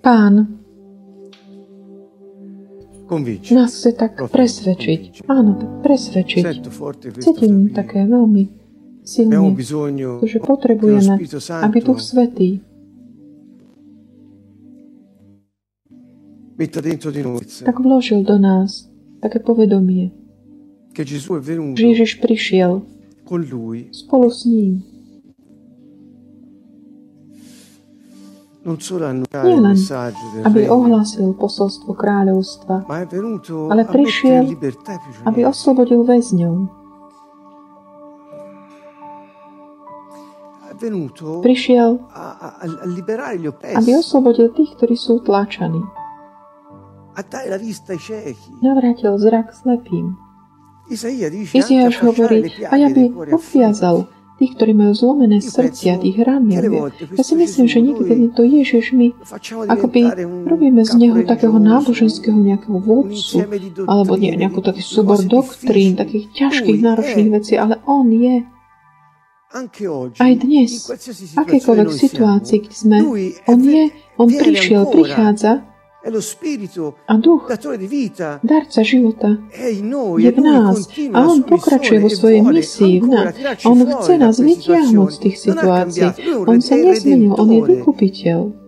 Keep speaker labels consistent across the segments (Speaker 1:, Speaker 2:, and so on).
Speaker 1: Pán nás chce tak presvedčiť. Áno, presvedčiť. Cítim také veľmi silne, že potrebujeme, aby Duch Svetý tak vložil do nás také povedomie, že Ježiš prišiel spolu s ním. Nielen, aby ohlásil posolstvo kráľovstva, ale prišiel, aby oslobodil väzňov. Prišiel, aby oslobodil tých, ktorí sú tlačaní. Navrátil zrak slepým.
Speaker 2: Fasciare
Speaker 1: hovorí, a
Speaker 2: cuori afflitti.
Speaker 1: obviazal tých, ktorí majú zlomené srdcia, tých ranil. Ja si myslím, že niekedy tento Ježiš my akoby robíme z neho takého náboženského nejakého vodcu, alebo nie, nejakú taký súbor
Speaker 2: cose
Speaker 1: doktrín, takých ťažkých, náročných vecí, ale on je. Aj dnes,
Speaker 2: noi
Speaker 1: situácii, keď sme, on je, on prišiel, prichádza a duch, darca života, je
Speaker 2: e
Speaker 1: v nás a on pokračuje vo
Speaker 2: e
Speaker 1: svojej
Speaker 2: vuole
Speaker 1: misii v nás. on chce nás vytiahnuť z tých situácií. On sa nezmenil, on je vykupiteľ.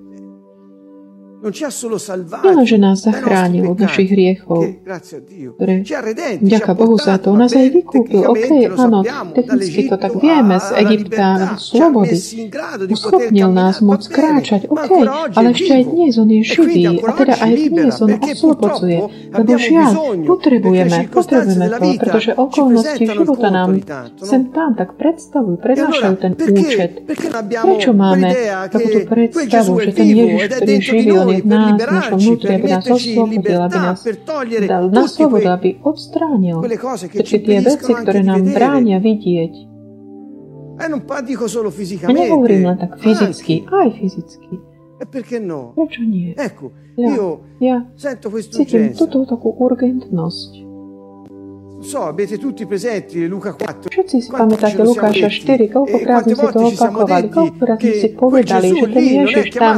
Speaker 1: Nielen, že nás zachránil od našich hriechov, ktoré Ďaká Bohu za to. Nás aj vykúpil. OK, áno, technicky to tak vieme, z Egypta slobody. Uschopnil nás moc
Speaker 2: bene,
Speaker 1: kráčať, OK, ale ešte aj dnes on je
Speaker 2: E
Speaker 1: živý a teda aj dnes on oslobodzuje. Lebo žiaľ, potrebujeme, potrebujeme to, pretože okolnosti života nám
Speaker 2: no?
Speaker 1: sem tam tak predstavujú,
Speaker 2: E
Speaker 1: prednášajú ten účet. Prečo máme takúto predstavu, že ten Ježiš, ktorý je živý, on nás, v našom nás
Speaker 2: metterci in
Speaker 1: oslobodil, aby nás dal na slobodu, aby odstránil všetky tie veci, ktoré nám bránia vidieť.
Speaker 2: Eh, fisicamente,
Speaker 1: nehovorím len tak fyzicky, aj fyzicky.
Speaker 2: E no?
Speaker 1: Prečo nie? Ja, ja cítim túto takú urgentnosť.
Speaker 2: so, avete tutti presenti Luca 4.
Speaker 1: Všetci si pamätáte Lukáša 4, koľko
Speaker 2: krát
Speaker 1: sme
Speaker 2: toho
Speaker 1: opakovali, koľkokrát sme si povedali, že ten Ježiš tam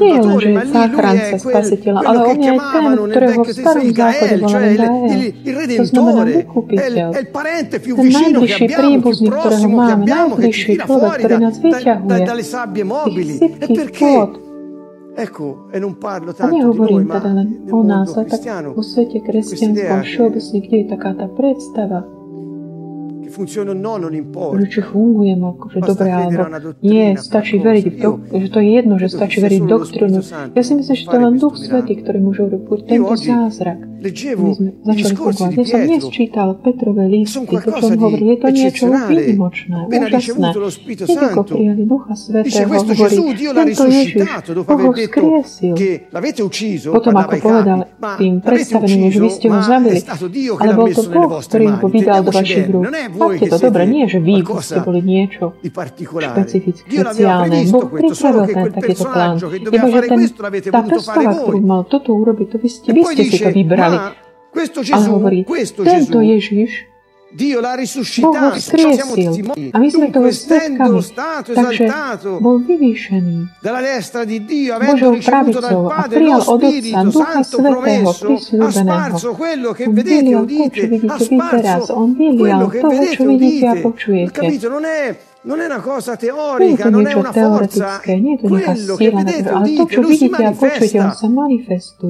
Speaker 1: nie je len, že
Speaker 2: je
Speaker 1: záchranca, spasiteľ, ale on je aj ten, ktorého v starom
Speaker 2: zákone
Speaker 1: bol
Speaker 2: len Izrael.
Speaker 1: To znamená vykupiteľ, ten najbližší príbuzný, ktorého máme, najbližší človek, ktorý nás vyťahuje z tých
Speaker 2: sípkých
Speaker 1: pôd,
Speaker 2: Ecco, e non parlo
Speaker 1: A
Speaker 2: tanto
Speaker 1: nehovorím teda len o nás, ale tak vo svete kresťanskom všeobecne, kde je taká tá predstava, že
Speaker 2: importa.
Speaker 1: či fungujeme akože dobre, alebo nie, stačí veriť, v do,
Speaker 2: Io
Speaker 1: že to je jedno, že stačí veriť doktrínu. Ja si myslím, že to je len Duch Svetý, ktorý môže urobiť tento zázrak. My sme začali fungovať. Ja som dnes čítal Petrové lístky, to
Speaker 2: qualcosa
Speaker 1: som hovoril, je to niečo výnimočné, úžasné. Hneď ako prijali Ducha Svetého, hovorí, tento Ježiš, Boh ho skriesil. Potom ako povedal tým predstaveným, že vy ste ho zabili, ale bol to Boh, ktorý ho vydal do vašich rúk. Chápte
Speaker 2: che
Speaker 1: to dobre, nie, že vy ste boli niečo špecifické, špeciálne. Boh pripravil ten takýto plán. Iba, že ten, tá postava, ktorú mal toto urobiť, to vy ste,
Speaker 2: E
Speaker 1: vy ste si to vybrali.
Speaker 2: Gesù,
Speaker 1: hovorí, tento Ježiš,
Speaker 2: Dio l'ha
Speaker 1: Boh ho
Speaker 2: risuscitato, siamo
Speaker 1: skriesil.
Speaker 2: testimoni.
Speaker 1: A my sme toho
Speaker 2: Dunque, essendo
Speaker 1: svetkami.
Speaker 2: stato
Speaker 1: Takže
Speaker 2: esaltato
Speaker 1: bol vyvýšený
Speaker 2: dalla destra di Dio, avendo
Speaker 1: Božou
Speaker 2: ricevuto dal
Speaker 1: pravicou a
Speaker 2: Padre
Speaker 1: prijal
Speaker 2: lo
Speaker 1: od Otca
Speaker 2: Spirito
Speaker 1: Ducha
Speaker 2: Santo
Speaker 1: Svetého,
Speaker 2: promesso, ha
Speaker 1: prisľúbeného.
Speaker 2: sparso quello che
Speaker 1: On
Speaker 2: vedete e
Speaker 1: vylial to, čo
Speaker 2: udite, ha
Speaker 1: vidíte vy teraz.
Speaker 2: sparso
Speaker 1: On vylial
Speaker 2: quello che
Speaker 1: toho,
Speaker 2: vedete
Speaker 1: čo
Speaker 2: e
Speaker 1: vidíte a
Speaker 2: udite.
Speaker 1: počujete.
Speaker 2: Capito? Non è, non è una cosa
Speaker 1: Nie je
Speaker 2: teorica,
Speaker 1: to
Speaker 2: non è
Speaker 1: niečo
Speaker 2: una forza,
Speaker 1: teoretické, nie je to nejaká
Speaker 2: quello che
Speaker 1: sila,
Speaker 2: vedete e
Speaker 1: ale to,
Speaker 2: udite,
Speaker 1: čo
Speaker 2: lui si
Speaker 1: vidíte a počujete, on
Speaker 2: manifesta.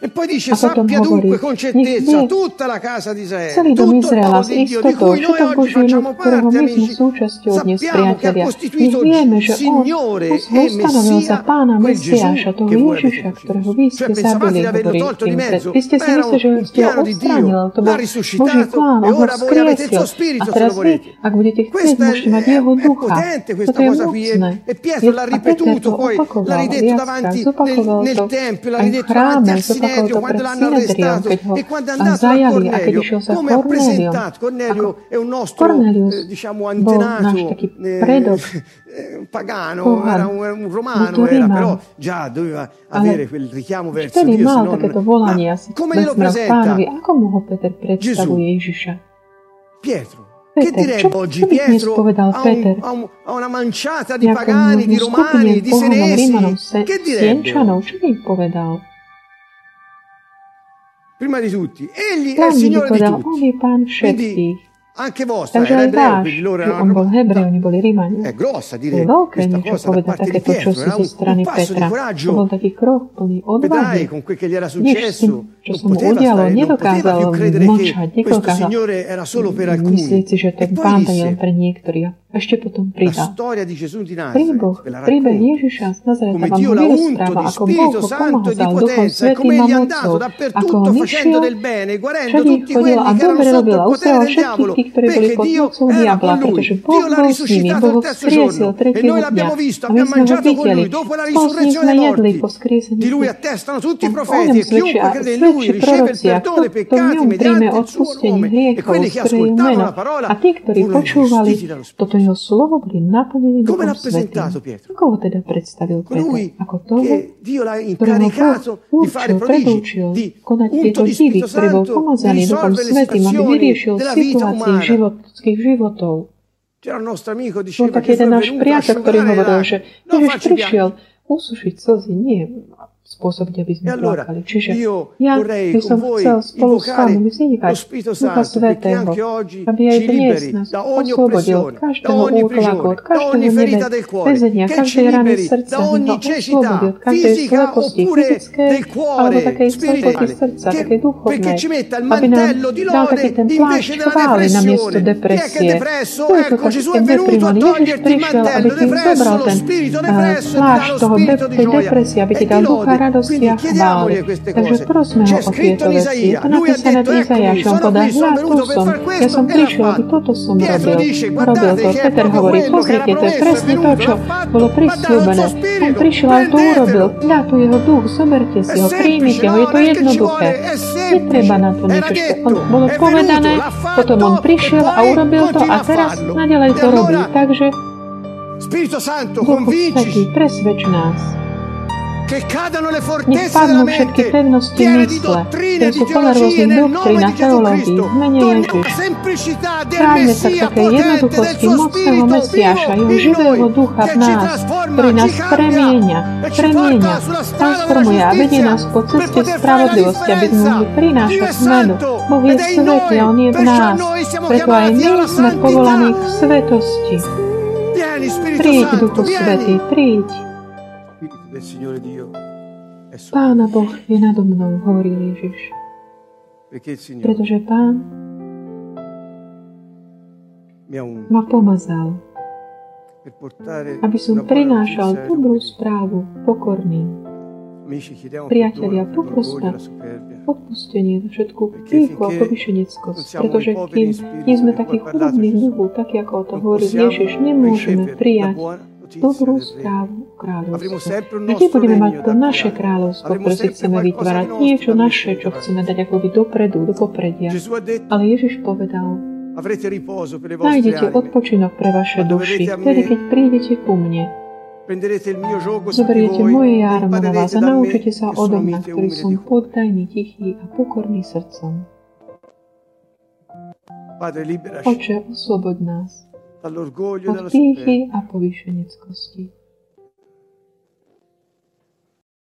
Speaker 2: E poi dice sappia dunque con certezza tutta la casa di Israele, tutto il popolo di Dio, di cui noi oggi facciamo parte, amici, sappiamo che ha costituito Signore e Messia quel Gesù che voi avete ucciso.
Speaker 1: Cioè,
Speaker 2: cioè pensavate di averlo tolto di mezzo, ma era un piano di Dio, l'ha risuscitato e ora voi avete il suo spirito se lo volete. Questa è, è potente questa cosa qui
Speaker 1: eh?
Speaker 2: e Pietro l'ha ripetuto poi, l'ha ridetto davanti nel, nel Tempio, l'ha ridetto davanti al Sinedrio,
Speaker 1: Cornelio
Speaker 2: quando l'hanno arrestato e quando è andato
Speaker 1: a
Speaker 2: Cornelio, come ha presentato, Cornelio è un nostro eh, diciamo antenato eh, eh pagano, era un, un romano, era, però già doveva avere quel richiamo verso Dio, se non, come glielo
Speaker 1: presenta? Gesù,
Speaker 2: Pietro.
Speaker 1: Peter, che direbbe oggi Pietro a, un,
Speaker 2: a,
Speaker 1: un, a, una manciata di pagani, di romani, di senesi? Che direbbe? Sjenčano, čo mi povedal?
Speaker 2: Prima di tutti, egli è il Signore di tutti.
Speaker 1: Všetkých.
Speaker 2: Anche vostra Takže quindi loro erano
Speaker 1: on bol hebrej, oni boli Rímani.
Speaker 2: È grossa dire
Speaker 1: je veľké niečo povedať takéto čosi zo strany Petra. To bol taký krok plný odvahy.
Speaker 2: con quel che gli era successo,
Speaker 1: čo sa mu udialo, nedokázal mlčať, nedokázal myslieť si, že ten pán je len pre niektorých. Ešte potom pridal. Príboh, príbeh Ježiša z Nazareta vám ho vyrozpráva, ako Boh ho pomazal Duchom Svetým a mocou, ako ho vyšiel, všade chodil a dobre robil a uzdravoval všetkých tých, ktorí boli pod mocou diabla, pretože Boh bol s nimi, Boh ho vzkriesil tretieho dňa. A my sme ho videli. Spolu s ním sme jedli po vzkriesení. O ňom svedčia, svedčí proroci, a kto, kto v ňom príjme odpustenie hriechov, skryjú meno. A tí, ktorí počúvali, toto jeho slovo boli naplnení Duchom Svetým. Ako ho teda predstavil Peter? Ako toho, ktorého Boh určil, predúčil konať tieto divy, ktorý bol pomazaný Duchom Svetým, aby vyriešil situácii životských životov. Bol taký jeden náš priateľ, ktorý hovoril, že Ježiš prišiel usušiť slzy, nie aby sme plakali. Čiže ja by som chcel spolu s vami vznikať Ducha Svetého, aby aj dnes nás oslobodil od každého útlaku, od každého nebe, väzenia, každej rany srdca, ho oslobodil od každej sleposti fyzickej, alebo takej sleposti srdca, takej duchovnej, aby nám dal taký ten plášť chvály na miesto depresie. To je to tak, keď deprimovaný. Ježiš prišiel, aby ti zobral ten plášť toho tej depresie, aby ti dal ducha radosti a chvály. Takže prosme ho o tieto veci. Je to napísané v Izajašom, podá, ja tu som, ja som prišiel, aby toto som robil. Robil to. Peter hovorí, pozrite, to je presne to, čo bolo prislúbené. On prišiel a to urobil. Dá tu jeho duch, zoberte si ho, príjmite ho, je to jednoduché. Netreba na to niečo. On, bolo povedané, potom on prišiel a urobil to a teraz nadalej to robí. Takže Duchu Svetý, presvedč nás. Nech padnú všetky pevnosti mysle, ktoré sú plné rôznych doktrín a teológií v mene Ježiš. Chráňme sa k takej jednoduchosti mocného Mesiáša, jeho živého ducha v nás, ktorý nás premieňa, premieňa, transformuje a vedie nás po ceste spravodlivosti, aby sme mohli prinášať zmenu. Boh je svetý a On je v nás, preto aj my sme povolaní k svetosti. Príď, Duchu Svetý, príď. Pána Boh je nado mnou, hovoril Ježiš. Pretože Pán ma pomazal, aby som prinášal dobrú správu pokorným. Priatelia, poprosme odpustenie za všetku pýchu a povyšeneckosť, pretože kým nie sme takí chudobní v duchu, tak ako o to hovorí Ježiš, nemôžeme prijať dobrú správu o kráľovstve. Vždy budeme mať to naše kráľovstvo, ktoré si chceme vytvárať, niečo naše, čo chceme dať akoby dopredu, do popredia. Ale Ježiš povedal, nájdete odpočinok pre vaše duši, vtedy, keď prídete ku mne. Zoberiete moje jármo na vás a naučite sa odo mňa, ktorý som poddajný, tichý a pokorný srdcom. Oče, osloboď nás od pýchy a povýšeneckosti.